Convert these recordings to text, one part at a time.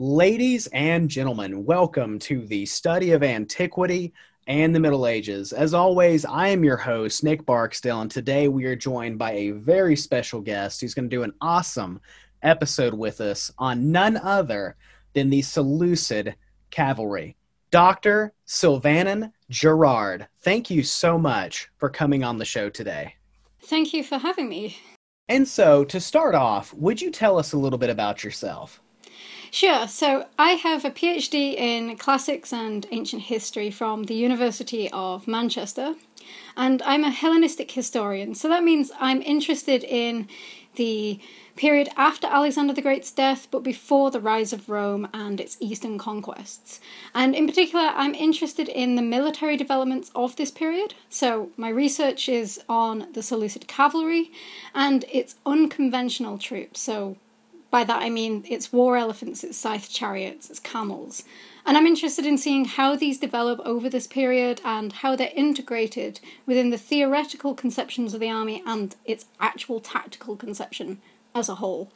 Ladies and gentlemen, welcome to the study of antiquity and the Middle Ages. As always, I am your host, Nick Barksdale, and today we are joined by a very special guest who's going to do an awesome episode with us on none other than the Seleucid Cavalry. Dr. Silvannen Gerrard, thank you so much for coming on the show today. Thank you for having me. And so, to start off, would you tell us a little bit about yourself? Sure. So I have a PhD in classics and ancient history from the University of Manchester, and I'm a Hellenistic historian. So that means I'm interested in the period after Alexander the Great's death, but before the rise of Rome and its eastern conquests. And in particular, I'm interested in the military developments of this period. So my research is on the Seleucid cavalry and its unconventional troops. So by that I mean it's war elephants, it's scythe chariots, it's camels. And I'm interested in seeing how these develop over this period and how they're integrated within the theoretical conceptions of the army and its actual tactical conception as a whole.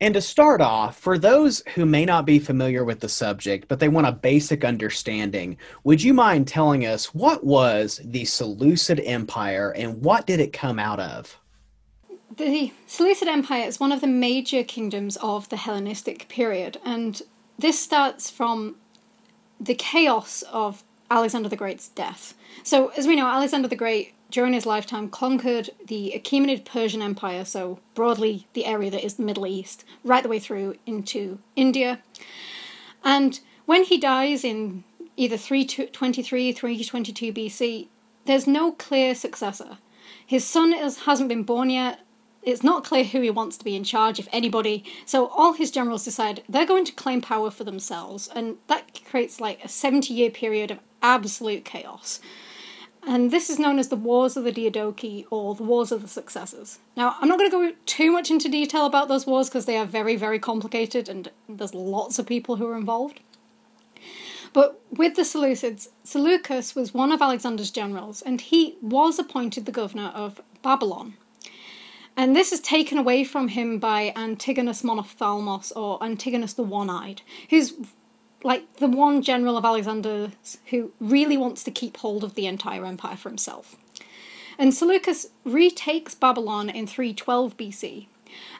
And to start off, for those who may not be familiar with the subject, but they want a basic understanding, would you mind telling us what was the Seleucid Empire and what did it come out of? The Seleucid Empire is one of the major kingdoms of the Hellenistic period, and this starts from the chaos of Alexander the Great's death. So, as we know, Alexander the Great, during his lifetime, conquered the Achaemenid Persian Empire, so broadly the area that is the Middle East, right the way through into India. And when he dies in either 323, 322 BC, there's no clear successor. His son is, hasn't been born yet, it's not clear who he wants to be in charge, if anybody. So all his generals decide they're going to claim power for themselves, and that creates like a 70 year period of absolute chaos. And this is known as the Wars of the Diadochi or the Wars of the Successors. Now, I'm not going to go too much into detail about those wars because they are very, very complicated and there's lots of people who are involved. But with the Seleucids, Seleucus was one of Alexander's generals and he was appointed the governor of Babylon. And this is taken away from him by Antigonus Monophthalmos or Antigonus the One Eyed, who's like the one general of Alexander's who really wants to keep hold of the entire empire for himself. And Seleucus retakes Babylon in 312 BC,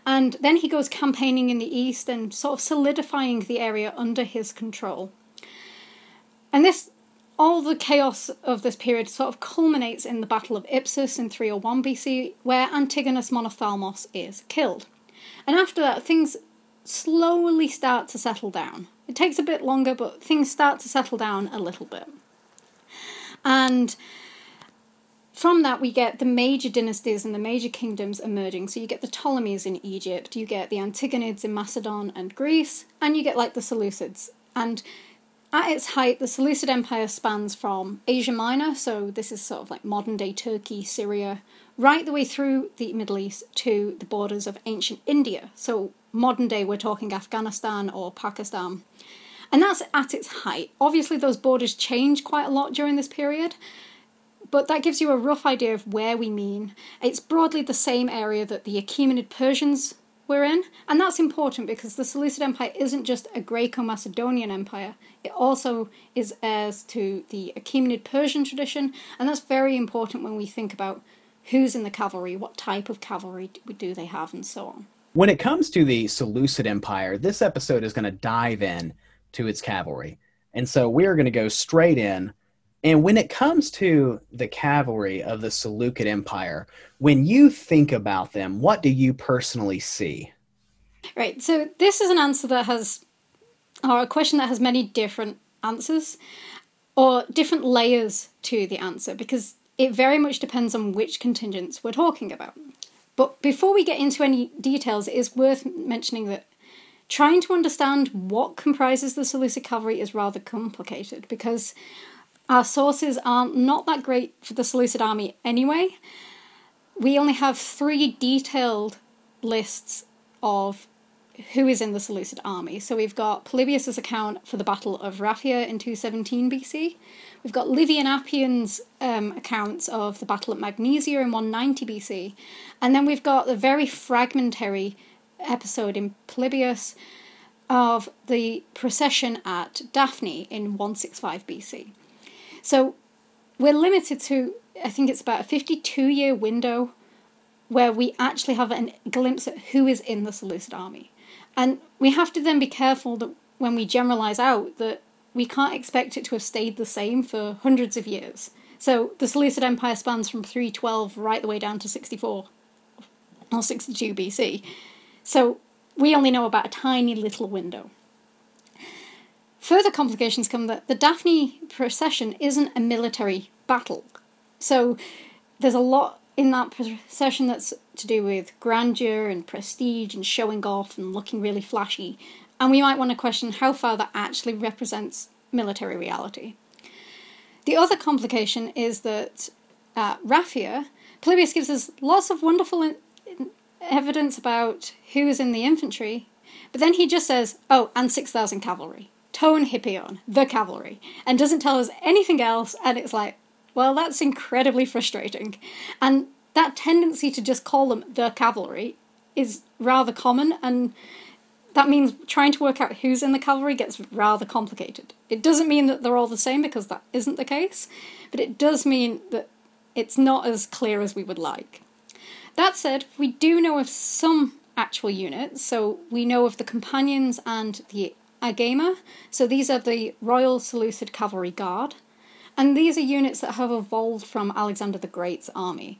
and then he goes campaigning in the east and sort of solidifying the area under his control. And this all the chaos of this period sort of culminates in the Battle of Ipsus in 301 BC, where Antigonus Monophthalmos is killed. And after that, things slowly start to settle down. It takes a bit longer, but things start to settle down a little bit. And from that, we get the major dynasties and the major kingdoms emerging. So you get the Ptolemies in Egypt, you get the Antigonids in Macedon and Greece, and you get like the Seleucids. And at its height, the Seleucid Empire spans from Asia Minor, so this is sort of like modern day Turkey, Syria, right the way through the Middle East to the borders of ancient India. So, modern day, we're talking Afghanistan or Pakistan. And that's at its height. Obviously, those borders change quite a lot during this period, but that gives you a rough idea of where we mean. It's broadly the same area that the Achaemenid Persians we're in. And that's important because the Seleucid Empire isn't just a Greco Macedonian empire, it also is heirs to the Achaemenid Persian tradition. And that's very important when we think about who's in the cavalry, what type of cavalry do they have, and so on. When it comes to the Seleucid Empire, this episode is going to dive in to its cavalry. And so we're going to go straight in and when it comes to the cavalry of the Seleucid Empire, when you think about them, what do you personally see? Right. So this is an answer that has, or a question that has many different answers, or different layers to the answer, because it very much depends on which contingents we're talking about. But before we get into any details, it is worth mentioning that trying to understand what comprises the Seleucid cavalry is rather complicated because our sources are not that great for the Seleucid army anyway. We only have three detailed lists of who is in the Seleucid army. So we've got Polybius's account for the Battle of Raphia in 217 BC. We've got Livy and Appian's um, accounts of the Battle at Magnesia in 190 BC. And then we've got the very fragmentary episode in Polybius of the procession at Daphne in 165 BC. So we're limited to, I think it's about a 52 year window where we actually have a glimpse at who is in the Seleucid army. And we have to then be careful that when we generalize out that we can't expect it to have stayed the same for hundreds of years. So the Seleucid Empire spans from 312 right the way down to 64 or 62 BC. So we only know about a tiny little window. Further complications come that the Daphne procession isn't a military battle. So there's a lot in that procession that's to do with grandeur and prestige and showing off and looking really flashy. And we might want to question how far that actually represents military reality. The other complication is that uh, Raphia, Polybius gives us lots of wonderful in- evidence about who is in the infantry, but then he just says, oh, and 6,000 cavalry. Ton hippion, the cavalry, and doesn't tell us anything else, and it's like, well, that's incredibly frustrating. And that tendency to just call them the cavalry is rather common, and that means trying to work out who's in the cavalry gets rather complicated. It doesn't mean that they're all the same because that isn't the case, but it does mean that it's not as clear as we would like. That said, we do know of some actual units, so we know of the companions and the agema. So these are the Royal Seleucid Cavalry Guard, and these are units that have evolved from Alexander the Great's army.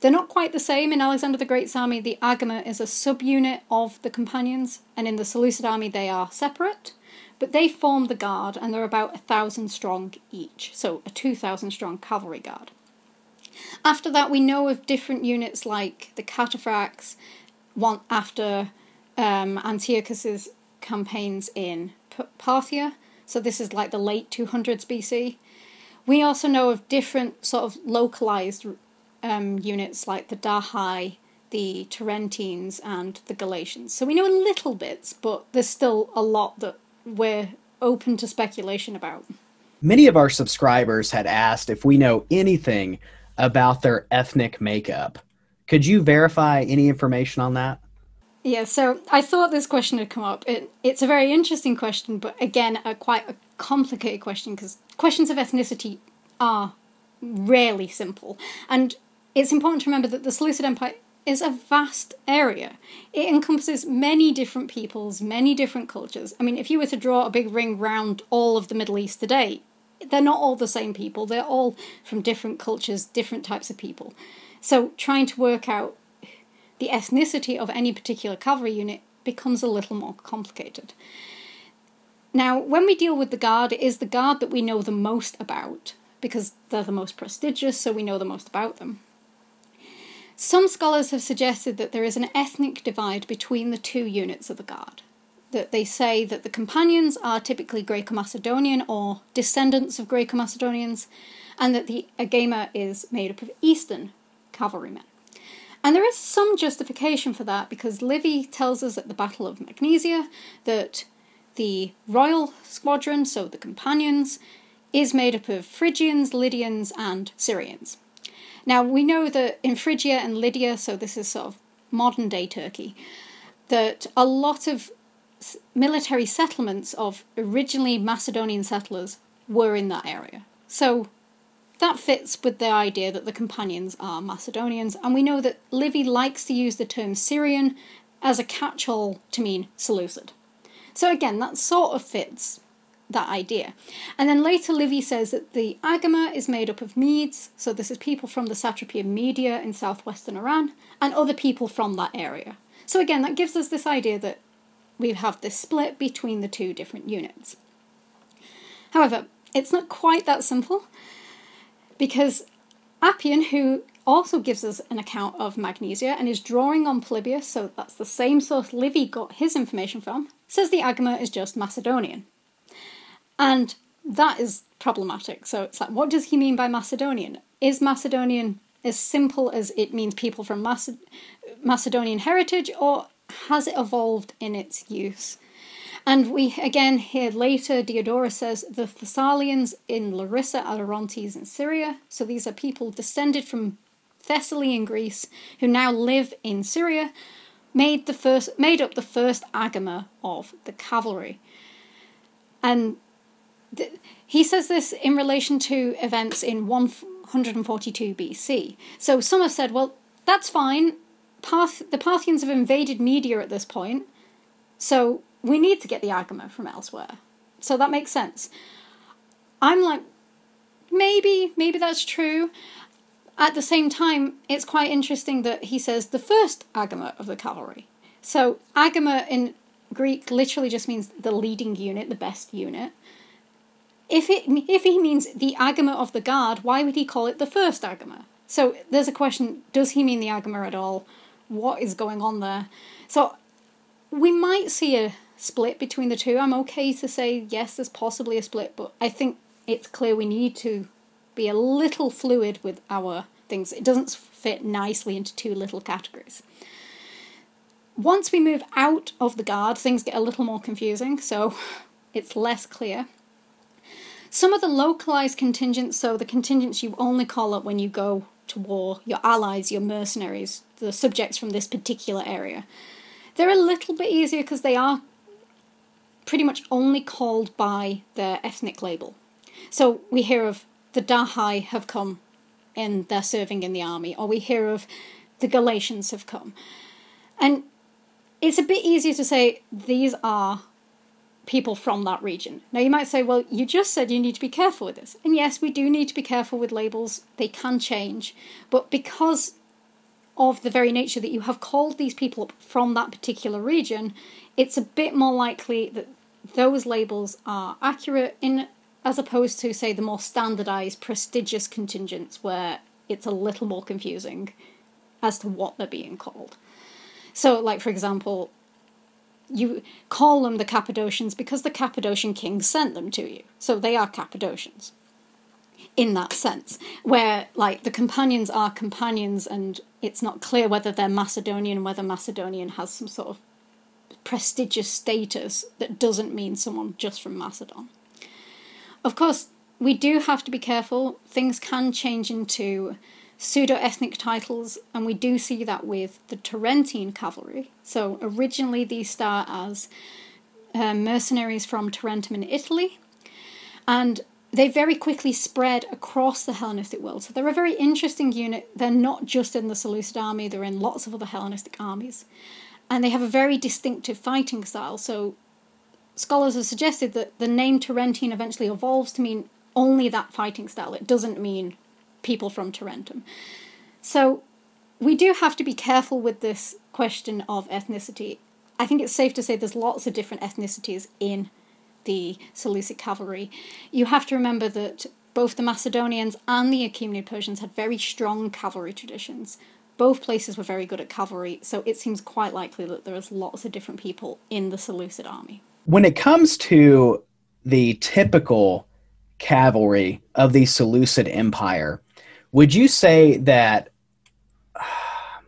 They're not quite the same. In Alexander the Great's army, the Agema is a subunit of the companions, and in the Seleucid army, they are separate. But they form the guard, and they're about a thousand strong each, so a 2,000 strong cavalry guard. After that, we know of different units like the cataphracts, one after um, Antiochus's campaigns in Parthia. So this is like the late 200s BC. We also know of different sort of localized um, units like the Dahi, the Tarentines, and the Galatians. So we know a little bits, but there's still a lot that we're open to speculation about. Many of our subscribers had asked if we know anything about their ethnic makeup. Could you verify any information on that? Yeah, so I thought this question had come up. It, it's a very interesting question, but again, a quite a complicated question because questions of ethnicity are rarely simple. And it's important to remember that the Seleucid Empire is a vast area. It encompasses many different peoples, many different cultures. I mean, if you were to draw a big ring round all of the Middle East today, they're not all the same people. They're all from different cultures, different types of people. So trying to work out the ethnicity of any particular cavalry unit becomes a little more complicated. Now, when we deal with the guard, it is the guard that we know the most about because they're the most prestigious, so we know the most about them. Some scholars have suggested that there is an ethnic divide between the two units of the Guard. That they say that the companions are typically Greco Macedonian or descendants of Greco Macedonians, and that the Agema is made up of Eastern cavalrymen. And there is some justification for that because Livy tells us at the Battle of Magnesia that the royal squadron, so the companions, is made up of Phrygians, Lydians, and Syrians. Now, we know that in Phrygia and Lydia, so this is sort of modern day Turkey, that a lot of military settlements of originally Macedonian settlers were in that area. So that fits with the idea that the companions are Macedonians, and we know that Livy likes to use the term Syrian as a catch all to mean Seleucid. So again, that sort of fits that idea. And then later Livy says that the Agema is made up of Medes, so this is people from the satrapy of Media in southwestern Iran, and other people from that area. So again, that gives us this idea that we have this split between the two different units. However, it's not quite that simple, because Appian, who also gives us an account of Magnesia and is drawing on Polybius, so that's the same source Livy got his information from, says the Agema is just Macedonian. And that is problematic. So it's like, what does he mean by Macedonian? Is Macedonian as simple as it means people from Maced- Macedonian heritage, or has it evolved in its use? And we again hear later Diodorus says the Thessalians in Larissa are Orontes in Syria. So these are people descended from Thessaly in Greece who now live in Syria, made the first made up the first agema of the cavalry. And th- he says this in relation to events in 142 BC. So some have said, well, that's fine. Parth- the Parthians have invaded Media at this point, so we need to get the agema from elsewhere. So that makes sense. I'm like, maybe, maybe that's true. At the same time, it's quite interesting that he says the first agema of the cavalry. So, agema in Greek literally just means the leading unit, the best unit. If it if he means the agema of the guard, why would he call it the first agema? So there's a question: Does he mean the agama at all? What is going on there? So we might see a split between the two. I'm okay to say yes, there's possibly a split, but I think it's clear we need to be a little fluid with our things. It doesn't fit nicely into two little categories. Once we move out of the guard, things get a little more confusing, so it's less clear. Some of the localized contingents, so the contingents you only call up when you go to war, your allies, your mercenaries, the subjects from this particular area, they're a little bit easier because they are pretty much only called by their ethnic label. So we hear of the Dahai have come and they're serving in the army, or we hear of the Galatians have come. And it's a bit easier to say these are people from that region. Now you might say, well, you just said you need to be careful with this. And yes, we do need to be careful with labels, they can change. But because of the very nature that you have called these people up from that particular region, it's a bit more likely that those labels are accurate in as opposed to say the more standardized prestigious contingents where it's a little more confusing as to what they're being called. So like for example, you call them the Cappadocians because the Cappadocian king sent them to you. So they are Cappadocians in that sense, where like the companions are companions and it's not clear whether they're Macedonian, whether Macedonian has some sort of prestigious status that doesn't mean someone just from Macedon. Of course, we do have to be careful. Things can change into pseudo ethnic titles, and we do see that with the Tarentine cavalry. So, originally, these start as uh, mercenaries from Tarentum in Italy, and they very quickly spread across the Hellenistic world. So, they're a very interesting unit. They're not just in the Seleucid army, they're in lots of other Hellenistic armies. And they have a very distinctive fighting style. So, scholars have suggested that the name Tarentine eventually evolves to mean only that fighting style. It doesn't mean people from Tarentum. So we do have to be careful with this question of ethnicity. I think it's safe to say there's lots of different ethnicities in the Seleucid cavalry. You have to remember that both the Macedonians and the Achaemenid Persians had very strong cavalry traditions. Both places were very good at cavalry, so it seems quite likely that there is lots of different people in the Seleucid army. When it comes to the typical cavalry of the Seleucid Empire, would you say that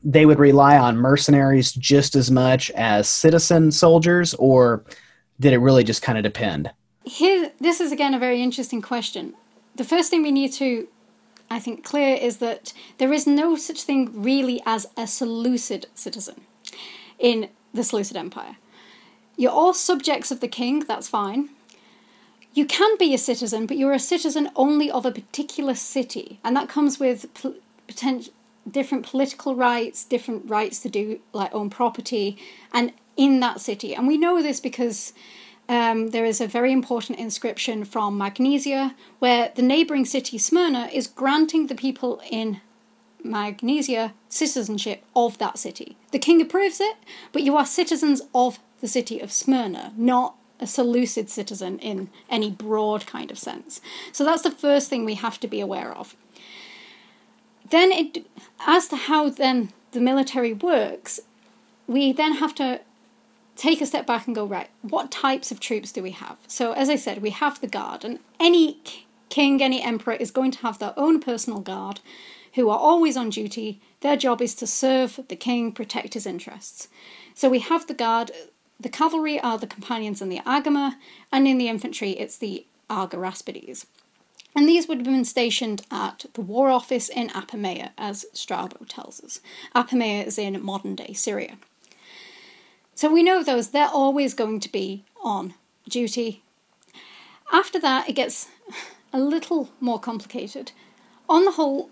they would rely on mercenaries just as much as citizen soldiers, or did it really just kind of depend? Here, this is again a very interesting question. The first thing we need to, I think, clear is that there is no such thing really as a Seleucid citizen in the Seleucid Empire. You're all subjects of the king, that's fine. You can be a citizen, but you're a citizen only of a particular city, and that comes with pl- potential different political rights, different rights to do like own property, and in that city. And we know this because um, there is a very important inscription from Magnesia where the neighboring city Smyrna is granting the people in Magnesia citizenship of that city. The king approves it, but you are citizens of the city of Smyrna, not a Seleucid citizen in any broad kind of sense. So that's the first thing we have to be aware of. Then, it, as to how then the military works, we then have to take a step back and go right. What types of troops do we have? So, as I said, we have the guard, and any king, any emperor is going to have their own personal guard, who are always on duty. Their job is to serve the king, protect his interests. So we have the guard. The cavalry are the companions and the agema, and in the infantry, it's the Argyraspides. And these would have been stationed at the war office in Apamea, as Strabo tells us. Apamea is in modern day Syria. So we know those, they're always going to be on duty. After that, it gets a little more complicated. On the whole,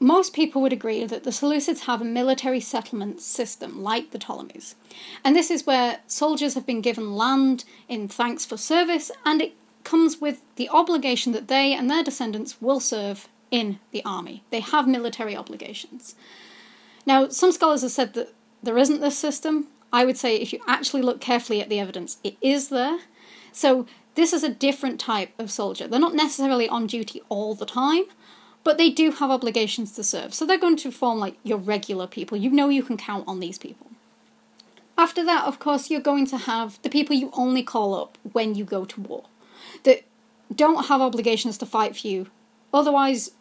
most people would agree that the Seleucids have a military settlement system like the Ptolemies. And this is where soldiers have been given land in thanks for service, and it comes with the obligation that they and their descendants will serve in the army. They have military obligations. Now, some scholars have said that there isn't this system. I would say if you actually look carefully at the evidence, it is there. So, this is a different type of soldier. They're not necessarily on duty all the time, but they do have obligations to serve. So, they're going to form like your regular people. You know you can count on these people. After that, of course, you're going to have the people you only call up when you go to war that don't have obligations to fight for you. Otherwise,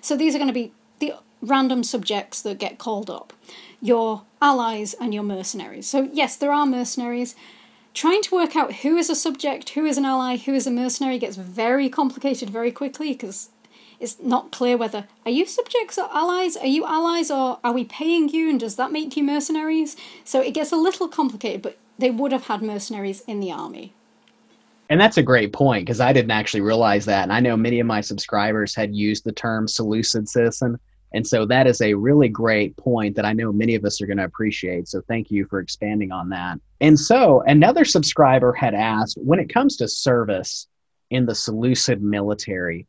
so these are going to be the random subjects that get called up your allies and your mercenaries. So, yes, there are mercenaries. Trying to work out who is a subject, who is an ally, who is a mercenary gets very complicated very quickly because it's not clear whether are you subjects or allies? Are you allies or are we paying you and does that make you mercenaries? So it gets a little complicated, but they would have had mercenaries in the army. And that's a great point because I didn't actually realize that. And I know many of my subscribers had used the term Seleucid citizen. And so that is a really great point that I know many of us are going to appreciate. So thank you for expanding on that. And so another subscriber had asked when it comes to service in the Seleucid military,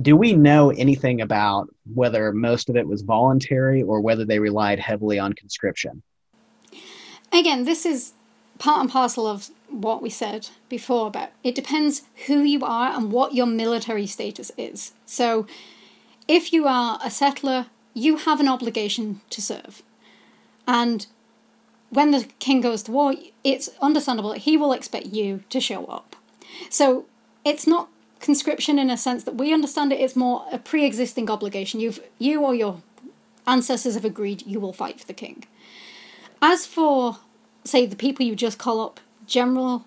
do we know anything about whether most of it was voluntary or whether they relied heavily on conscription? Again, this is part and parcel of what we said before about it depends who you are and what your military status is. So, if you are a settler, you have an obligation to serve. And when the king goes to war, it's understandable that he will expect you to show up. So, it's not conscription in a sense that we understand it, it's more a pre existing obligation. You've, you or your ancestors have agreed you will fight for the king. As for say the people you just call up general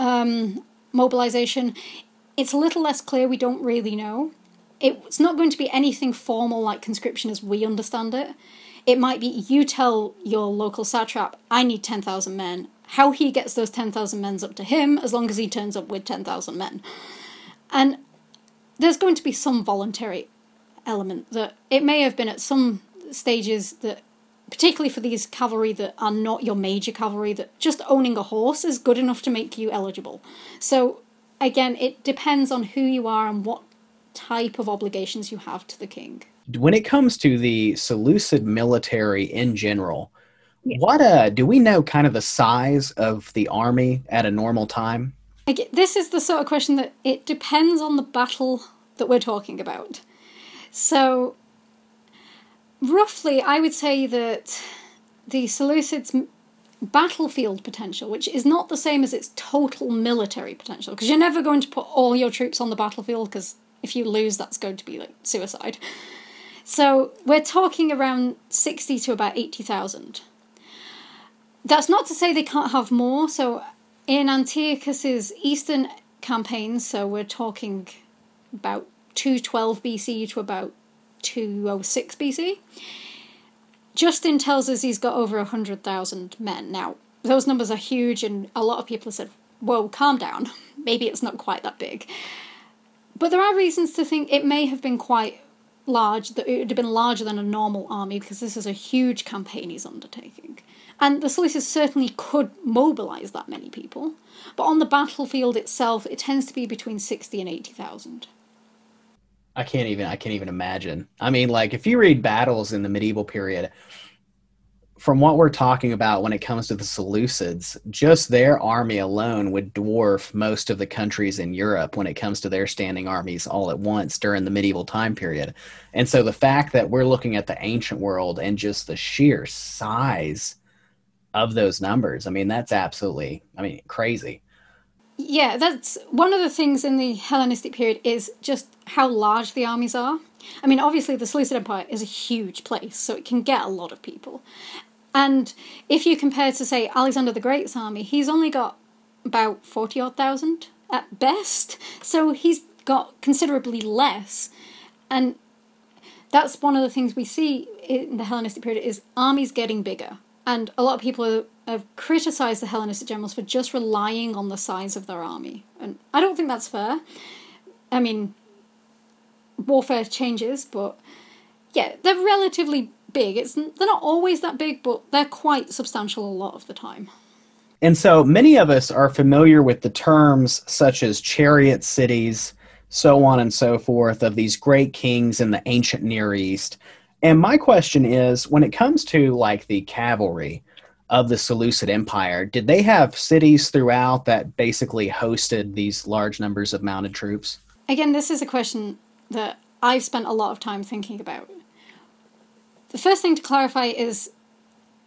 um, mobilization, it's a little less clear. We don't really know. It's not going to be anything formal like conscription as we understand it. It might be you tell your local satrap, I need 10,000 men. How he gets those 10,000 men's up to him, as long as he turns up with 10,000 men. And there's going to be some voluntary element that it may have been at some stages that particularly for these cavalry that are not your major cavalry, that just owning a horse is good enough to make you eligible. So, again, it depends on who you are and what type of obligations you have to the king. When it comes to the Seleucid military in general, yeah. what uh, do we know kind of the size of the army at a normal time? This is the sort of question that it depends on the battle that we're talking about. So, roughly, I would say that the Seleucids' battlefield potential, which is not the same as its total military potential, because you're never going to put all your troops on the battlefield, because if you lose, that's going to be like suicide. So we're talking around 60 to about 80,000. That's not to say they can't have more. So in Antiochus's eastern campaigns, so we're talking about 212 BC to about 206 BC. Justin tells us he's got over 100,000 men. Now, those numbers are huge, and a lot of people have said, whoa, calm down. Maybe it's not quite that big. But there are reasons to think it may have been quite large, that it would have been larger than a normal army because this is a huge campaign he's undertaking. And the Seleucids certainly could mobilise that many people, but on the battlefield itself, it tends to be between 60 and 80,000. I can't even I can't even imagine. I mean, like if you read battles in the medieval period, from what we're talking about when it comes to the Seleucids, just their army alone would dwarf most of the countries in Europe when it comes to their standing armies all at once during the medieval time period. And so the fact that we're looking at the ancient world and just the sheer size of those numbers, I mean, that's absolutely, I mean, crazy. Yeah, that's one of the things in the Hellenistic period is just how large the armies are. I mean, obviously, the Seleucid Empire is a huge place, so it can get a lot of people. And if you compare to, say, Alexander the Great's army, he's only got about 40 odd thousand at best, so he's got considerably less. And that's one of the things we see in the Hellenistic period is armies getting bigger. And a lot of people have criticized the Hellenistic generals for just relying on the size of their army. And I don't think that's fair. I mean, warfare changes, but yeah, they're relatively big. It's they're not always that big, but they're quite substantial a lot of the time. And so many of us are familiar with the terms such as chariot cities, so on and so forth, of these great kings in the ancient Near East. And my question is when it comes to like the cavalry of the Seleucid Empire, did they have cities throughout that basically hosted these large numbers of mounted troops? Again, this is a question that I've spent a lot of time thinking about. The first thing to clarify is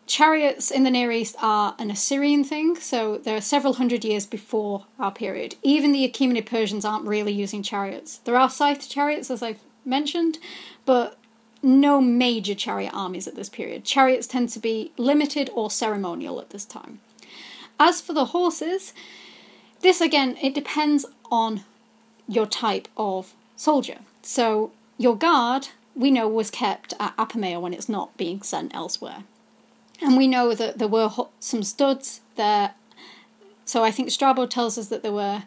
chariots in the Near East are an Assyrian thing, so they're several hundred years before our period. Even the Achaemenid Persians aren't really using chariots. There are scythe chariots, as I've mentioned, but no major chariot armies at this period. Chariots tend to be limited or ceremonial at this time. As for the horses, this again, it depends on your type of soldier. So, your guard, we know, was kept at Apamea when it's not being sent elsewhere. And we know that there were some studs there. So I think Strabo tells us that there were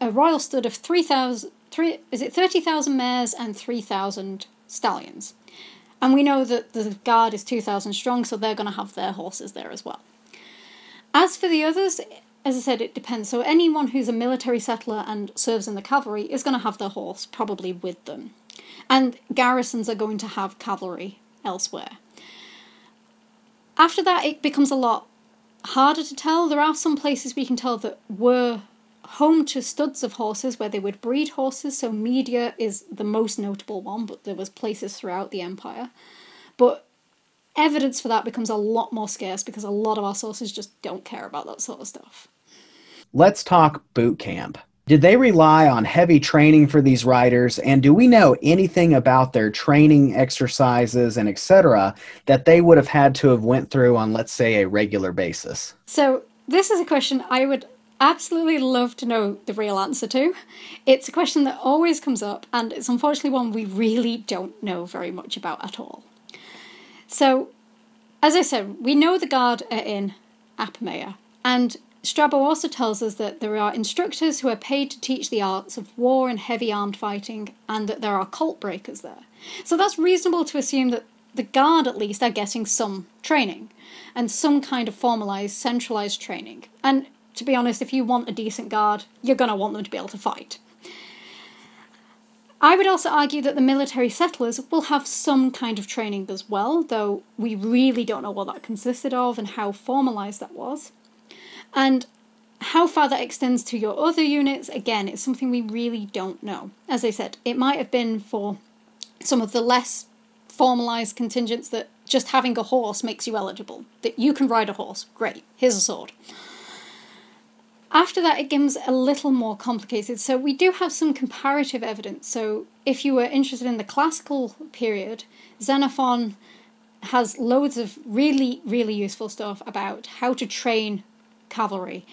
a royal stud of 3,000, three, is it 30,000 mares and 3,000 stallions. And we know that the guard is 2,000 strong, so they're going to have their horses there as well. As for the others, as I said, it depends. So anyone who's a military settler and serves in the cavalry is going to have their horse probably with them. And garrisons are going to have cavalry elsewhere. After that, it becomes a lot harder to tell. There are some places we can tell that were home to studs of horses where they would breed horses. So Media is the most notable one, but there was places throughout the empire. But evidence for that becomes a lot more scarce because a lot of our sources just don't care about that sort of stuff. Let's talk boot camp. Did they rely on heavy training for these riders and do we know anything about their training exercises and etc that they would have had to have went through on let's say a regular basis? So, this is a question I would absolutely love to know the real answer to. It's a question that always comes up and it's unfortunately one we really don't know very much about at all. So, as I said, we know the guard are in Apamea and Strabo also tells us that there are instructors who are paid to teach the arts of war and heavy armed fighting, and that there are cult breakers there. So that's reasonable to assume that the guard, at least, are getting some training and some kind of formalized, centralized training. And to be honest, if you want a decent guard, you're going to want them to be able to fight. I would also argue that the military settlers will have some kind of training as well, though we really don't know what that consisted of and how formalized that was. And how far that extends to your other units, again, it's something we really don't know. As I said, it might have been for some of the less formalized contingents that just having a horse makes you eligible. That you can ride a horse, great, here's a sword. After that, it becomes a little more complicated. So, we do have some comparative evidence. So, if you were interested in the classical period, Xenophon has loads of really, really useful stuff about how to train cavalry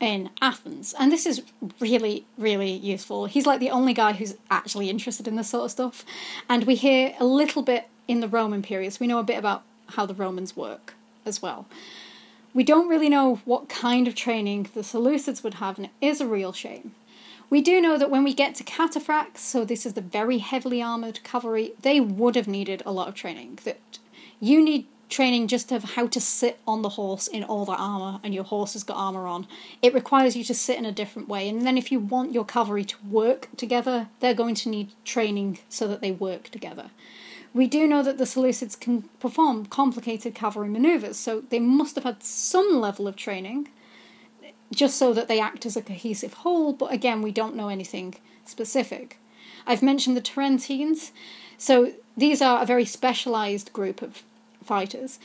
in Athens. And this is really, really useful. He's like the only guy who's actually interested in this sort of stuff. And we hear a little bit in the Roman period, so we know a bit about how the Romans work as well. We don't really know what kind of training the Seleucids would have, and it is a real shame. We do know that when we get to cataphracts, so this is the very heavily armoured cavalry, they would have needed a lot of training. That you need training just of how to sit on the horse in all the armor and your horse has got armor on. It requires you to sit in a different way and then if you want your cavalry to work together they're going to need training so that they work together. We do know that the seleucids can perform complicated cavalry maneuvers so they must have had some level of training just so that they act as a cohesive whole but again we don't know anything specific. I've mentioned the tarentines so these are a very specialized group of fighters.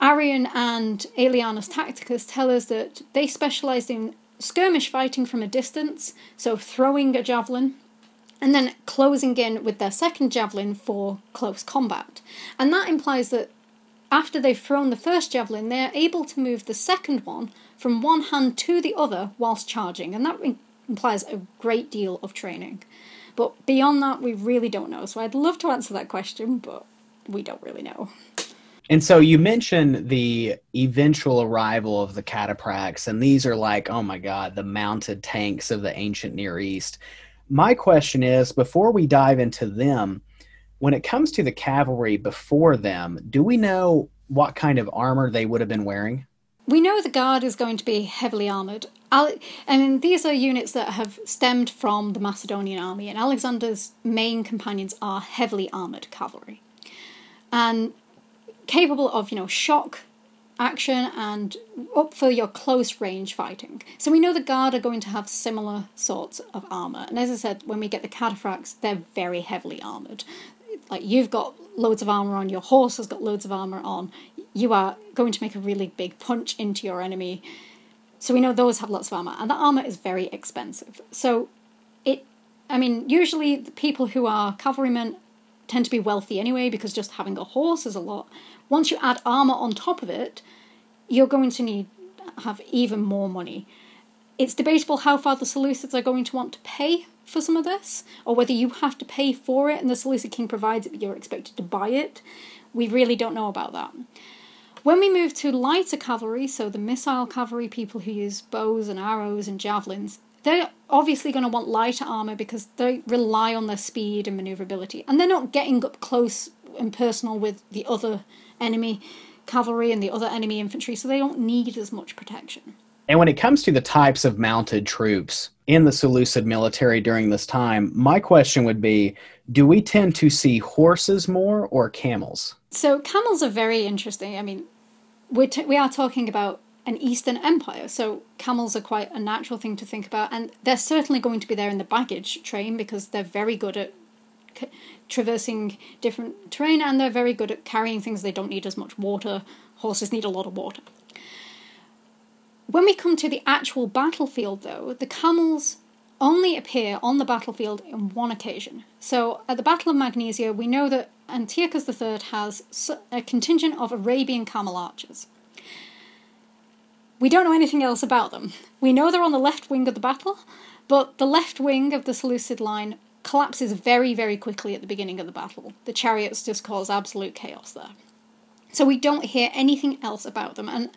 Arrian and Aelianus Tacticus tell us that they specialised in skirmish fighting from a distance, so throwing a javelin, and then closing in with their second javelin for close combat. And that implies that after they've thrown the first javelin, they're able to move the second one from one hand to the other whilst charging, and that implies a great deal of training. But beyond that, we really don't know. So I'd love to answer that question, but we don't really know. And so you mentioned the eventual arrival of the cataphracts, and these are like, oh my God, the mounted tanks of the ancient Near East. My question is before we dive into them, when it comes to the cavalry before them, do we know what kind of armor they would have been wearing? We know the guard is going to be heavily armoured. I mean, these are units that have stemmed from the Macedonian army, and Alexander's main companions are heavily armoured cavalry. And capable of, you know, shock, action, and up for your close range fighting. So we know the guard are going to have similar sorts of armour. And as I said, when we get the cataphracts, they're very heavily armoured. Like you've got loads of armour on, your horse has got loads of armour on. You are going to make a really big punch into your enemy. So we know those have lots of armour, and that armour is very expensive. So it I mean, usually the people who are cavalrymen tend to be wealthy anyway because just having a horse is a lot. Once you add armor on top of it, you're going to need have even more money. It's debatable how far the Seleucids are going to want to pay for some of this, or whether you have to pay for it and the Seleucid king provides it, but you're expected to buy it. We really don't know about that. When we move to lighter cavalry, so the missile cavalry, people who use bows and arrows and javelins, they're obviously going to want lighter armor because they rely on their speed and maneuverability, and they're not getting up close and personal with the other enemy cavalry and the other enemy infantry, so they don't need as much protection. And when it comes to the types of mounted troops in the Seleucid military during this time, my question would be do we tend to see horses more or camels? So, camels are very interesting. I mean, we're t- we are talking about an Eastern empire. So camels are quite a natural thing to think about, and they're certainly going to be there in the baggage train because they're very good at traversing different terrain and they're very good at carrying things. They don't need as much water. Horses need a lot of water. When we come to the actual battlefield, though, the camels only appear on the battlefield on one occasion. So at the Battle of Magnesia, we know that Antiochus III has a contingent of Arabian camel archers. We don't know anything else about them. We know they're on the left wing of the battle, but the left wing of the Seleucid line collapses very, very quickly at the beginning of the battle. The chariots just cause absolute chaos there. So we don't hear anything else about them. And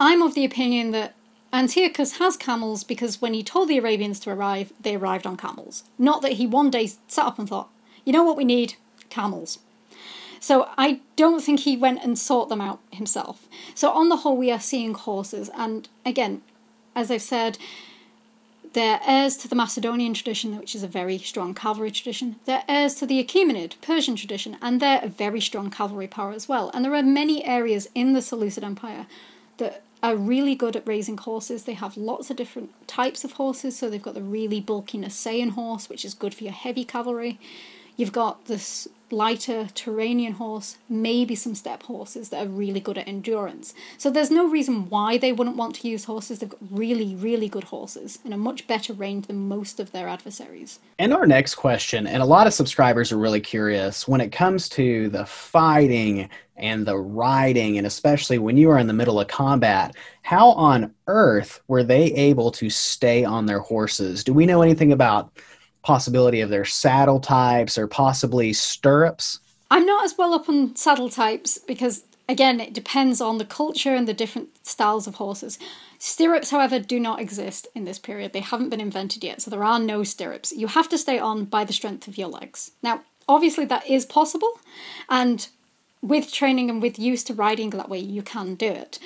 I'm of the opinion that Antiochus has camels because when he told the Arabians to arrive, they arrived on camels. Not that he one day sat up and thought, you know what we need? Camels. So I don't think he went and sought them out himself. So on the whole, we are seeing horses, and again, as I've said, they're heirs to the Macedonian tradition, which is a very strong cavalry tradition. They're heirs to the Achaemenid Persian tradition, and they're a very strong cavalry power as well. And there are many areas in the Seleucid Empire that are really good at raising horses. They have lots of different types of horses. So they've got the really bulky Nisaean horse, which is good for your heavy cavalry. You've got this lighter Turanian horse, maybe some steppe horses that are really good at endurance. So there's no reason why they wouldn't want to use horses. They've got really, really good horses in a much better range than most of their adversaries. And our next question, and a lot of subscribers are really curious when it comes to the fighting and the riding, and especially when you are in the middle of combat, how on earth were they able to stay on their horses? Do we know anything about? Possibility of their saddle types or possibly stirrups? I'm not as well up on saddle types because, again, it depends on the culture and the different styles of horses. Stirrups, however, do not exist in this period. They haven't been invented yet, so there are no stirrups. You have to stay on by the strength of your legs. Now, obviously, that is possible, and with training and with use to riding that way, you can do it.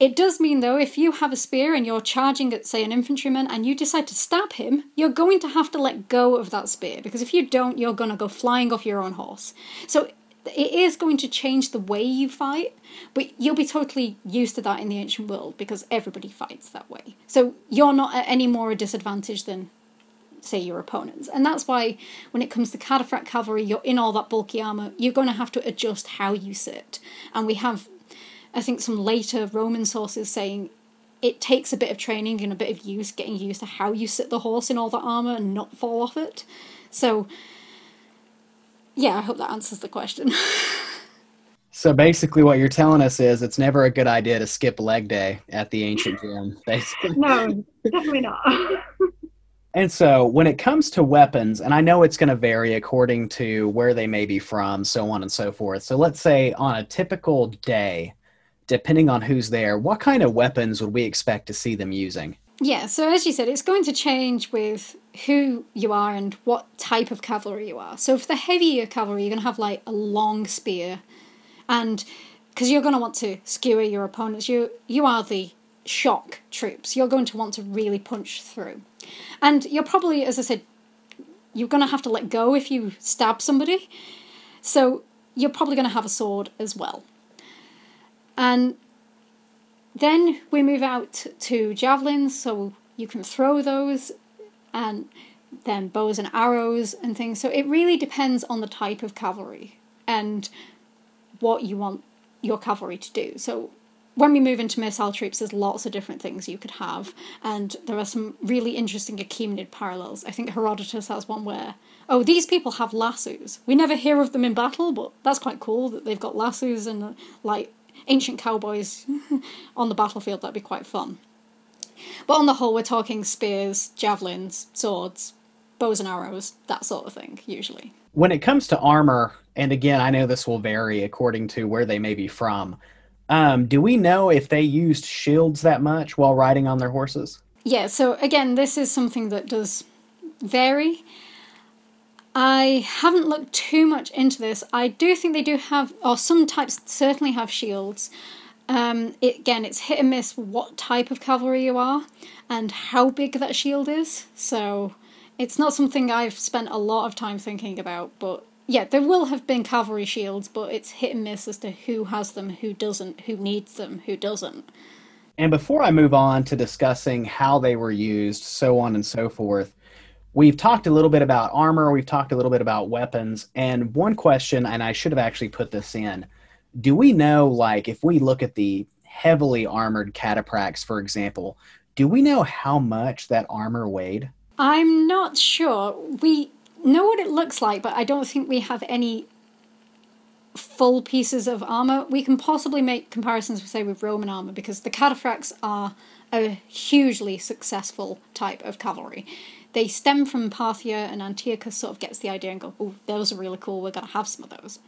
It does mean, though, if you have a spear and you're charging at, say, an infantryman and you decide to stab him, you're going to have to let go of that spear because if you don't, you're going to go flying off your own horse. So it is going to change the way you fight, but you'll be totally used to that in the ancient world because everybody fights that way. So you're not at any more a disadvantage than, say, your opponents. And that's why when it comes to cataphract cavalry, you're in all that bulky armour, you're going to have to adjust how you sit. And we have I think some later Roman sources saying it takes a bit of training and a bit of use, getting used to how you sit the horse in all that armour and not fall off it. So, yeah, I hope that answers the question. so basically, what you're telling us is it's never a good idea to skip leg day at the ancient gym. Basically, no, definitely not. And so when it comes to weapons, and I know it's going to vary according to where they may be from, so on and so forth. So let's say on a typical day, depending on who's there, what kind of weapons would we expect to see them using? Yeah, so as you said, it's going to change with who you are and what type of cavalry you are. So for the heavier cavalry, you're going to have like a long spear, and because you're going to want to skewer your opponents, you you are the shock troops. You're going to want to really punch through, and you're probably, as I said, you're going to have to let go if you stab somebody. So you're probably going to have a sword as well, and then we move out to javelins, so you can throw those, and then bows and arrows and things. So it really depends on the type of cavalry and what you want your cavalry to do. So when we move into missile troops, there's lots of different things you could have, and there are some really interesting Achaemenid parallels. I think Herodotus has one where, oh, these people have lassos. We never hear of them in battle, but that's quite cool that they've got lassos and like ancient cowboys on the battlefield. That'd be quite fun. But on the whole, we're talking spears, javelins, swords, bows and arrows, that sort of thing, usually. When it comes to armor, and again, I know this will vary according to where they may be from. Um, do we know if they used shields that much while riding on their horses? Yeah, so again, this is something that does vary. I haven't looked too much into this. I do think they do have, or some types certainly have shields. Um, it, again, it's hit and miss what type of cavalry you are and how big that shield is. So it's not something I've spent a lot of time thinking about. But yeah, there will have been cavalry shields, but it's hit and miss as to who has them, who doesn't, who needs them, who doesn't. And before I move on to discussing how they were used, so on and so forth, we've talked a little bit about armor, we've talked a little bit about weapons, and one question, and I should have actually put this in do we know, like, if we look at the heavily armored cataphracts, for example, do we know how much that armor weighed? I'm not sure. We know what it looks like, but I don't think we have any full pieces of armor. We can possibly make comparisons, say, with Roman armor because the cataphracts are a hugely successful type of cavalry they stem from Parthia, and Antiochus sort of gets the idea and go, oh, those are really cool, we're going to have some of those.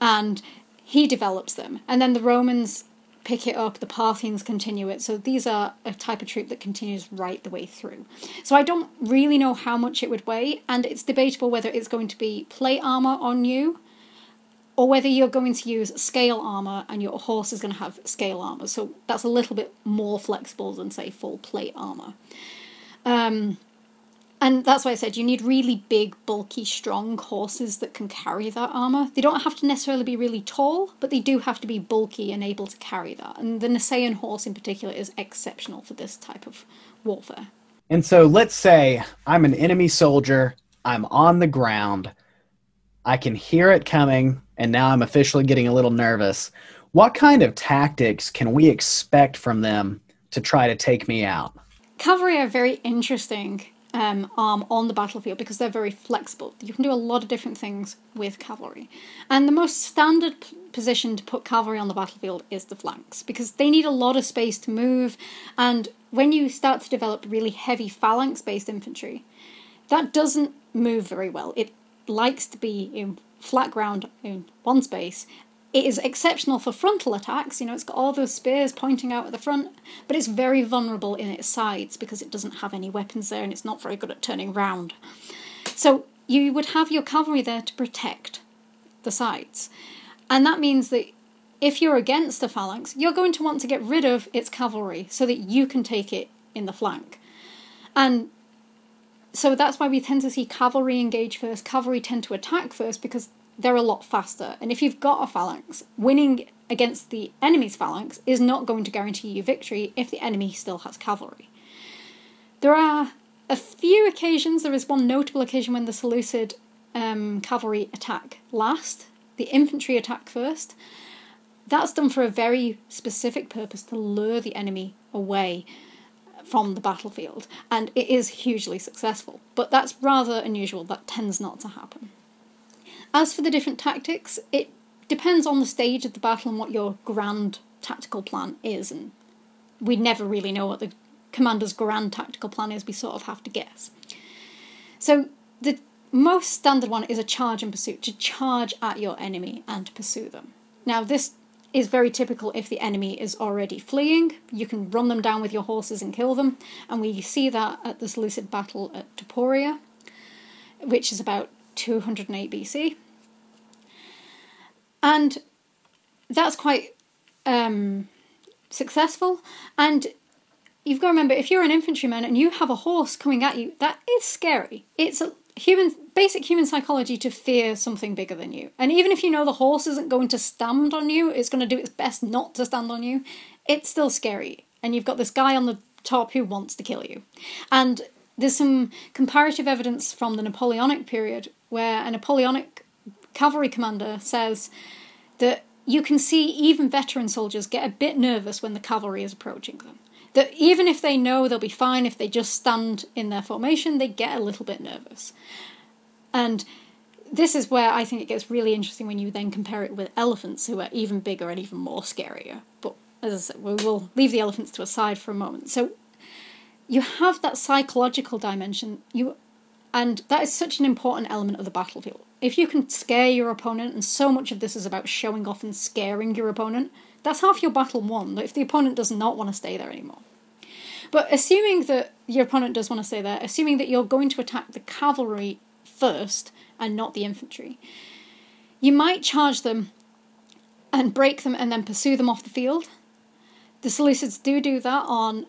And he develops them. And then the Romans pick it up, the Parthians continue it. So these are a type of troop that continues right the way through. So I don't really know how much it would weigh, and it's debatable whether it's going to be plate armor on you or whether you're going to use scale armor and your horse is going to have scale armor. So that's a little bit more flexible than, say, full plate armor. Um, and that's why I said you need really big, bulky, strong horses that can carry that armor. They don't have to necessarily be really tall, but they do have to be bulky and able to carry that. And the Nisaean horse in particular is exceptional for this type of warfare. And so let's say I'm an enemy soldier, I'm on the ground, I can hear it coming, and now I'm officially getting a little nervous. What kind of tactics can we expect from them to try to take me out? Cavalry are very interesting um, arm on the battlefield because they're very flexible. You can do a lot of different things with cavalry. And the most standard p- position to put cavalry on the battlefield is the flanks because they need a lot of space to move. And when you start to develop really heavy phalanx based infantry, that doesn't move very well. It likes to be in flat ground in one space it is exceptional for frontal attacks, you know, it's got all those spears pointing out at the front, but it's very vulnerable in its sides because it doesn't have any weapons there and it's not very good at turning round. So you would have your cavalry there to protect the sides. And that means that if you're against a phalanx, you're going to want to get rid of its cavalry so that you can take it in the flank. And so that's why we tend to see cavalry engage first. Cavalry tend to attack first because they're a lot faster. And if you've got a phalanx, winning against the enemy's phalanx is not going to guarantee you victory if the enemy still has cavalry. There are a few occasions, there is one notable occasion when the Seleucid um, cavalry attack last, the infantry attack first. That's done for a very specific purpose to lure the enemy away from the battlefield, and it is hugely successful. But that's rather unusual, that tends not to happen. As for the different tactics, it depends on the stage of the battle and what your grand tactical plan is, and we never really know what the commander's grand tactical plan is, we sort of have to guess. So the most standard one is a charge and pursuit, to charge at your enemy and pursue them. Now, this is very typical if the enemy is already fleeing. You can run them down with your horses and kill them, and we see that at the Seleucid battle at Taporia, which is about 208 BC. And that's quite um, successful. And you've got to remember if you're an infantryman and you have a horse coming at you, that is scary. It's a human basic human psychology to fear something bigger than you. And even if you know the horse isn't going to stand on you, it's going to do its best not to stand on you, it's still scary. And you've got this guy on the top who wants to kill you. And there's some comparative evidence from the Napoleonic period where a Napoleonic cavalry commander says that you can see even veteran soldiers get a bit nervous when the cavalry is approaching them. That even if they know they'll be fine if they just stand in their formation, they get a little bit nervous. And this is where I think it gets really interesting when you then compare it with elephants, who are even bigger and even more scarier. But as I said, we will leave the elephants to a side for a moment. So you have that psychological dimension. You and that is such an important element of the battlefield. If you can scare your opponent, and so much of this is about showing off and scaring your opponent, that's half your battle won. If the opponent does not want to stay there anymore. But assuming that your opponent does want to stay there, assuming that you're going to attack the cavalry first and not the infantry, you might charge them and break them and then pursue them off the field. The Seleucids do do that on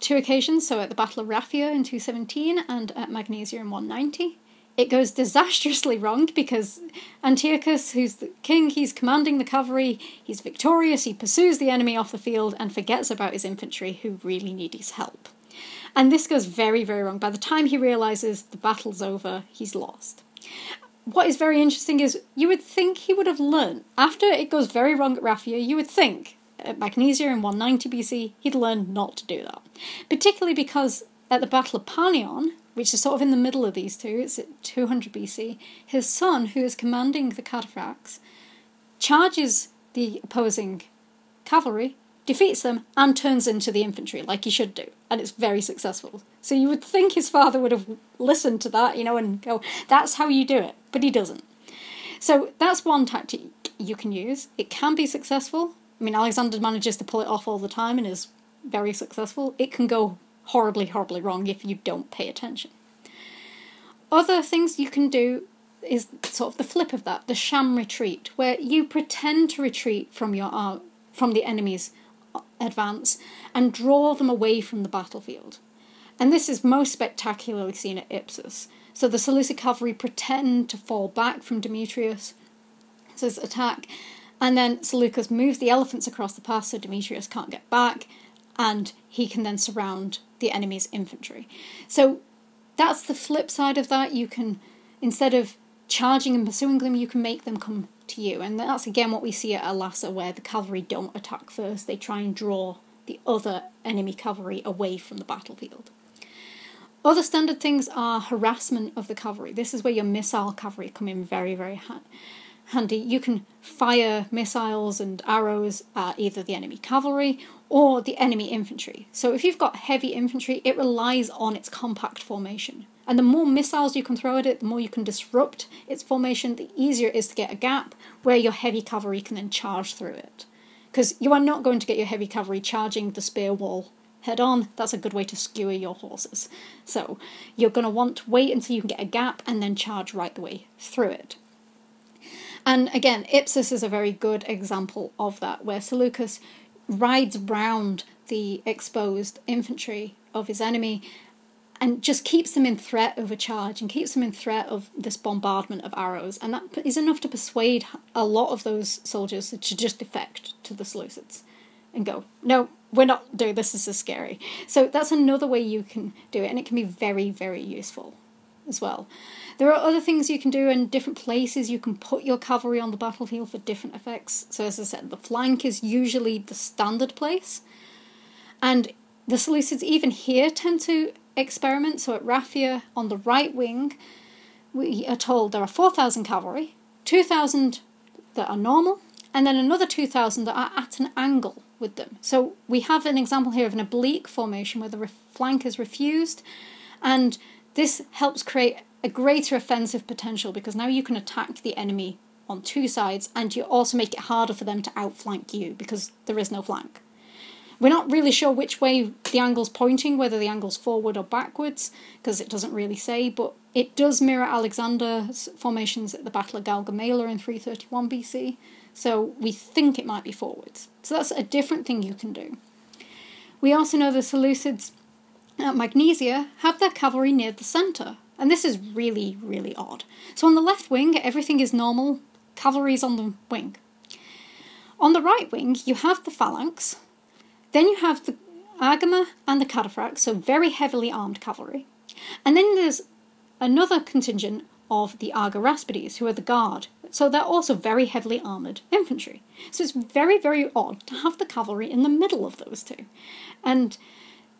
two occasions, so at the Battle of Raphia in 217 and at Magnesia in 190. It goes disastrously wrong because Antiochus, who's the king, he's commanding the cavalry, he's victorious, he pursues the enemy off the field and forgets about his infantry who really need his help. And this goes very, very wrong. By the time he realizes the battle's over, he's lost. What is very interesting is you would think he would have learned. After it goes very wrong at Raphia, you would think Uh, magnesia in 190 BC, he'd learned not to do that. Particularly because at the Battle of Panion, which is sort of in the middle of these two, it's at 200 BC, his son, who is commanding the cataphracts, charges the opposing cavalry, defeats them, and turns into the infantry, like he should do. And it's very successful. So you would think his father would have listened to that, you know, and go, that's how you do it. But he doesn't. So that's one tactic you can use. It can be successful, I mean, Alexander manages to pull it off all the time and is very successful. It can go horribly, horribly wrong if you don't pay attention. Other things you can do is sort of the flip of that, the sham retreat, where you pretend to retreat from your uh, from the enemy's advance and draw them away from the battlefield. And this is most spectacularly seen at Ipsus. So the Seleucid cavalry pretend to fall back from Demetrius' attack and then Seleucus moves the elephants across the pass so Demetrius can't get back, and he can then surround the enemy's infantry. So that's the flip side of that. You can, instead of charging and pursuing them, you can make them come to you. And that's again what we see at Elasa, where the cavalry don't attack first, they try and draw the other enemy cavalry away from the battlefield. Other standard things are harassment of the cavalry. This is where your missile cavalry come in very, very handy handy. You can fire missiles and arrows at either the enemy cavalry or the enemy infantry. So if you've got heavy infantry, it relies on its compact formation. And the more missiles you can throw at it, the more you can disrupt its formation, the easier it is to get a gap where your heavy cavalry can then charge through it. Because you are not going to get your heavy cavalry charging the spear wall head on. That's a good way to skewer your horses. So you're going to want to wait until you can get a gap and then charge right the way through it. And again, Ipsus is a very good example of that, where Seleucus rides round the exposed infantry of his enemy and just keeps them in threat of a charge and keeps them in threat of this bombardment of arrows. And that is enough to persuade a lot of those soldiers to just defect to the Seleucids and go, no, we're not doing this, this is scary. So that's another way you can do it, and it can be very, very useful as well. There are other things you can do in different places. You can put your cavalry on the battlefield for different effects. So, as I said, the flank is usually the standard place. And the Seleucids, even here, tend to experiment. So, at Raphia, on the right wing, we are told there are 4,000 cavalry, 2,000 that are normal, and then another 2,000 that are at an angle with them. So we have an example here of an oblique formation where the flank is refused, and this helps create a greater offensive potential because now you can attack the enemy on two sides and you also make it harder for them to outflank you because there is no flank. We're not really sure which way the angle's pointing, whether the angle's forward or backwards, because it doesn't really say, but it does mirror Alexander's formations at the Battle of Gaugamela in 331 BC, so we think it might be forwards. So that's a different thing you can do. We also know the Seleucids at Magnesia have their cavalry near the centre, and this is really, really odd. So on the left wing, everything is normal, cavalry is on the wing. On the right wing, you have the phalanx, then you have the Agema and the cataphracts, so very heavily armed cavalry. And then there's another contingent of the Argyraspides, who are the guard. So they're also very heavily armoured infantry. So it's very, very odd to have the cavalry in the middle of those two. And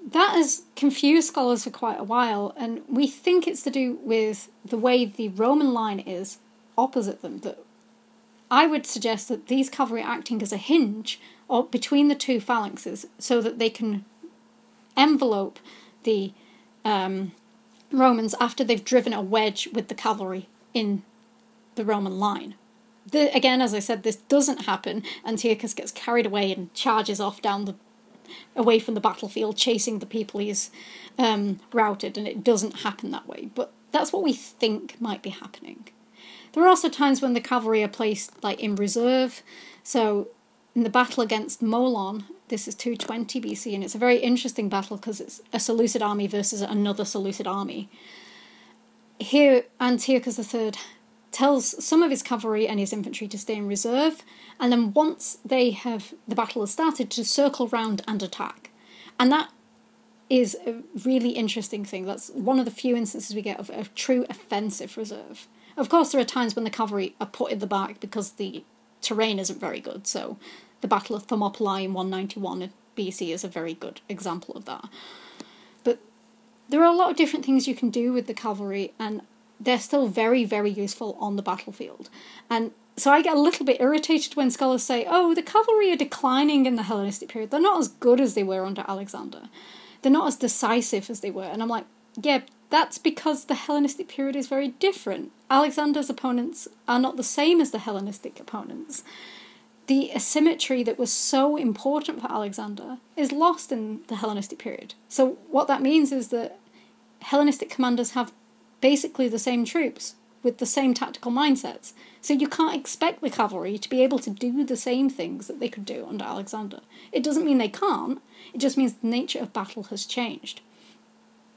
that has confused scholars for quite a while, and we think it's to do with the way the Roman line is opposite them. That I would suggest that these cavalry acting as a hinge or between the two phalanxes so that they can envelope the um, Romans after they've driven a wedge with the cavalry in the Roman line. The, again, as I said, this doesn't happen. Antiochus gets carried away and charges off down the away from the battlefield, chasing the people he's um, routed, and it doesn't happen that way. But that's what we think might be happening. There are also times when the cavalry are placed like in reserve. So in the battle against Molon, this is 220 BC, and it's a very interesting battle because it's a Seleucid army versus another Seleucid army. Here, Antiochus III tells some of his cavalry and his infantry to stay in reserve, and then once they have the battle has started, to circle round and attack. And that is a really interesting thing. That's one of the few instances we get of a true offensive reserve. Of course, there are times when the cavalry are put in the back because the terrain isn't very good, so the Battle of Thermopylae in 191 BC is a very good example of that. But there are a lot of different things you can do with the cavalry, and they're still very, very useful on the battlefield. And so I get a little bit irritated when scholars say, oh, the cavalry are declining in the Hellenistic period. They're not as good as they were under Alexander. They're not as decisive as they were. And I'm like, yeah, that's because the Hellenistic period is very different. Alexander's opponents are not the same as the Hellenistic opponents the asymmetry that was so important for Alexander is lost in the Hellenistic period. So, what that means is that Hellenistic commanders have basically the same troops with the same tactical mindsets. So, you can't expect the cavalry to be able to do the same things that they could do under Alexander. It doesn't mean they can't, it just means the nature of battle has changed.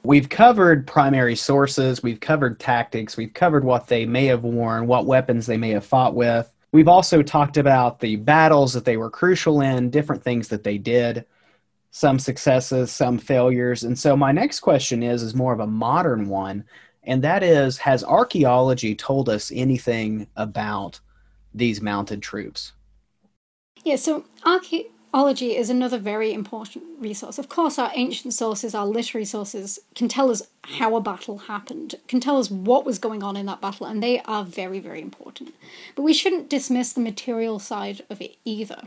We've covered primary sources, we've covered tactics, we've covered what they may have worn, what weapons they may have fought with. We've also talked about the battles that they were crucial in, different things that they did, some successes, some failures. And so my next question is is more of a modern one, and that is has archaeology told us anything about these mounted troops? Yeah, so archaeology is another very important resource. Of course, our ancient sources, our literary sources, can tell us how a battle happened, can tell us what was going on in that battle, and they are very, very important. But we shouldn't dismiss the material side of it either.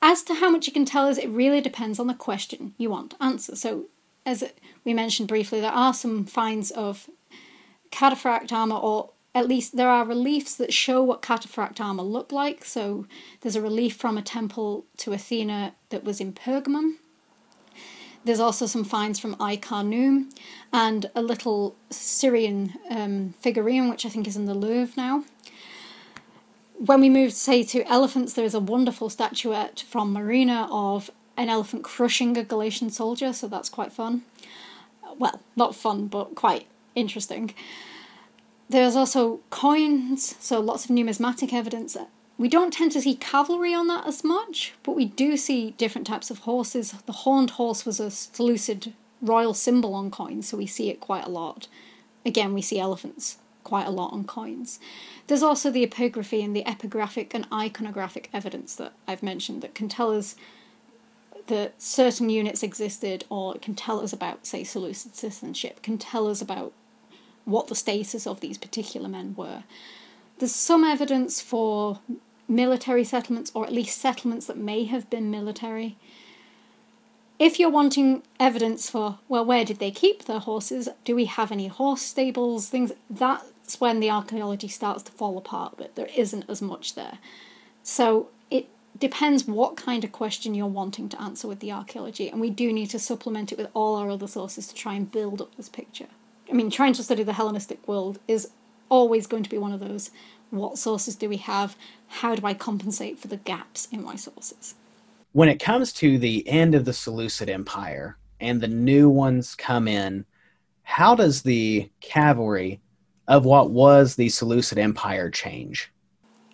As to how much it can tell us, it really depends on the question you want to answer. So, as we mentioned briefly, there are some finds of cataphract armor or at least there are reliefs that show what cataphract armor looked like. So there's a relief from a temple to Athena that was in Pergamum. There's also some finds from Khanoum and a little Syrian um, figurine, which I think is in the Louvre now. When we move, say, to elephants, there is a wonderful statuette from Myrina of an elephant crushing a Galatian soldier, so that's quite fun. Well, not fun, but quite interesting. There's also coins, so lots of numismatic evidence. We don't tend to see cavalry on that as much, but we do see different types of horses. The horned horse was a Seleucid royal symbol on coins, so we see it quite a lot. Again, we see elephants quite a lot on coins. There's also the epigraphy and the epigraphic and iconographic evidence that I've mentioned that can tell us that certain units existed, or it can tell us about, say, citizenship, can tell us about what the status of these particular men were. There's some evidence for military settlements or at least settlements that may have been military. If you're wanting evidence for, well, where did they keep their horses? Do we have any horse stables? Things that's when the archaeology starts to fall apart, but there isn't as much there. So depends what kind of question you're wanting to answer with the archaeology, and we do need to supplement it with all our other sources to try and build up this picture. I mean, trying to study the Hellenistic world is always going to be one of those what sources do we have? How do I compensate for the gaps in my sources? When it comes to the end of the Seleucid Empire and the new ones come in, how does the cavalry of what was the Seleucid Empire change?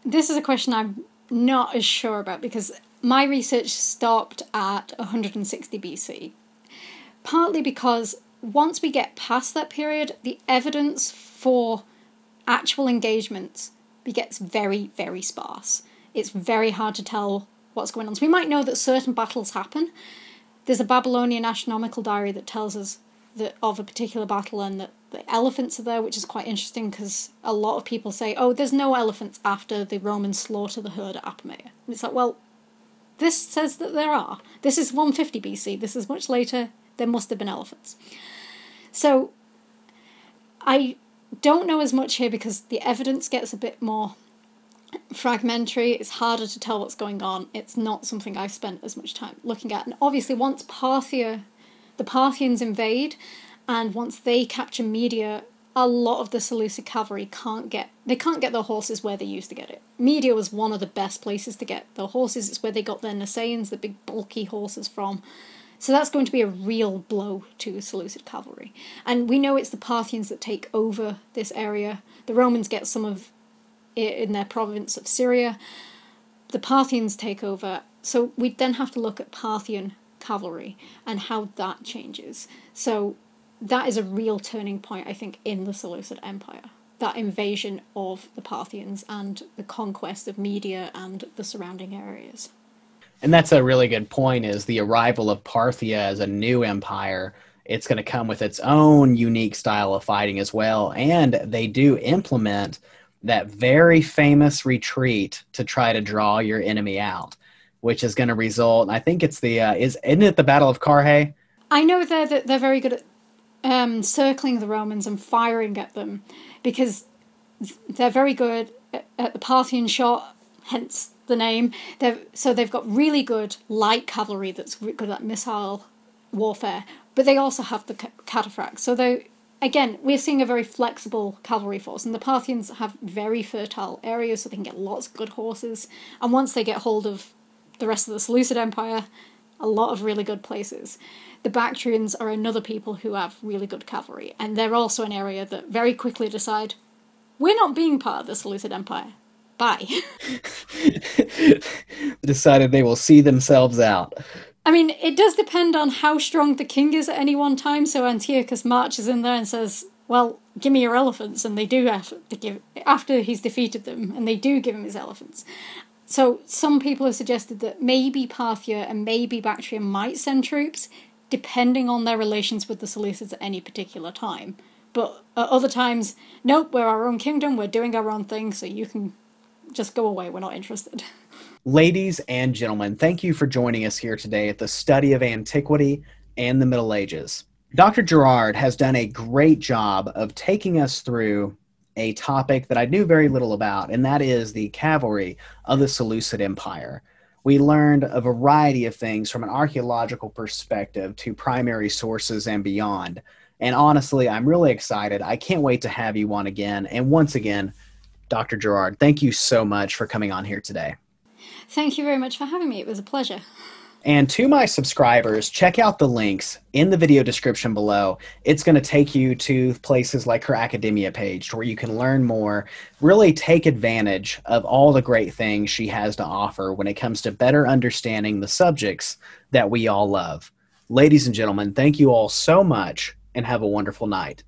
This is a question I'm not as sure about because my research stopped at 160 BC. Partly because once we get past that period, the evidence for actual engagements gets very, very sparse. It's very hard to tell what's going on. So we might know that certain battles happen. There's a Babylonian astronomical diary that tells us that of a particular battle and that the elephants are there, which is quite interesting because a lot of people say, "Oh, there's no elephants after the Romans slaughter the herd at Apamea." And it's like, well, this says that there are. This is 150 BC. This is much later. There must have been elephants. So, I don't know as much here because the evidence gets a bit more fragmentary. It's harder to tell what's going on. It's not something I've spent as much time looking at. And obviously, once Parthia, the Parthians invade, and once they capture Media, a lot of the Seleucid cavalry can't get they can't get their horses where they used to get it. Media was one of the best places to get their horses. It's where they got their Nisaeans, the big bulky horses from. So that's going to be a real blow to Seleucid cavalry. And we know it's the Parthians that take over this area. The Romans get some of it in their province of Syria. The Parthians take over. So we then have to look at Parthian cavalry and how that changes. So that is a real turning point, I think, in the Seleucid Empire. That invasion of the Parthians and the conquest of Media and the surrounding areas and that's a really good point is the arrival of parthia as a new empire it's going to come with its own unique style of fighting as well and they do implement that very famous retreat to try to draw your enemy out which is going to result i think it's the uh, is isn't it the battle of Carrhae? i know they're they're very good at um, circling the romans and firing at them because they're very good at the parthian shot hence the name. They've, so they've got really good light cavalry that's good at missile warfare, but they also have the cataphracts. So they again, we're seeing a very flexible cavalry force, and the Parthians have very fertile areas, so they can get lots of good horses. And once they get hold of the rest of the Seleucid Empire, a lot of really good places. The Bactrians are another people who have really good cavalry, and they're also an area that very quickly decide we're not being part of the Seleucid Empire. Bye. Decided they will see themselves out. I mean, it does depend on how strong the king is at any one time. So Antiochus marches in there and says, "Well, give me your elephants," and they do have to give after he's defeated them, and they do give him his elephants. So some people have suggested that maybe Parthia and maybe Bactria might send troops, depending on their relations with the Seleucids at any particular time. But at other times, nope, we're our own kingdom, we're doing our own thing, so you can just go away. We're not interested. Ladies and gentlemen, thank you for joining us here today at the study of antiquity and the Middle Ages. Dr. Gerrard has done a great job of taking us through a topic that I knew very little about, and that is the cavalry of the Seleucid Empire. We learned a variety of things from an archaeological perspective to primary sources and beyond. And honestly, I'm really excited. I can't wait to have you on again. And once again, Dr. Gerrard, thank you so much for coming on here today. Thank you very much for having me. It was a pleasure. And to my subscribers, check out the links in the video description below. It's going to take you to places like her academia page where you can learn more, really take advantage of all the great things she has to offer when it comes to better understanding the subjects that we all love. Ladies and gentlemen, thank you all so much and have a wonderful night.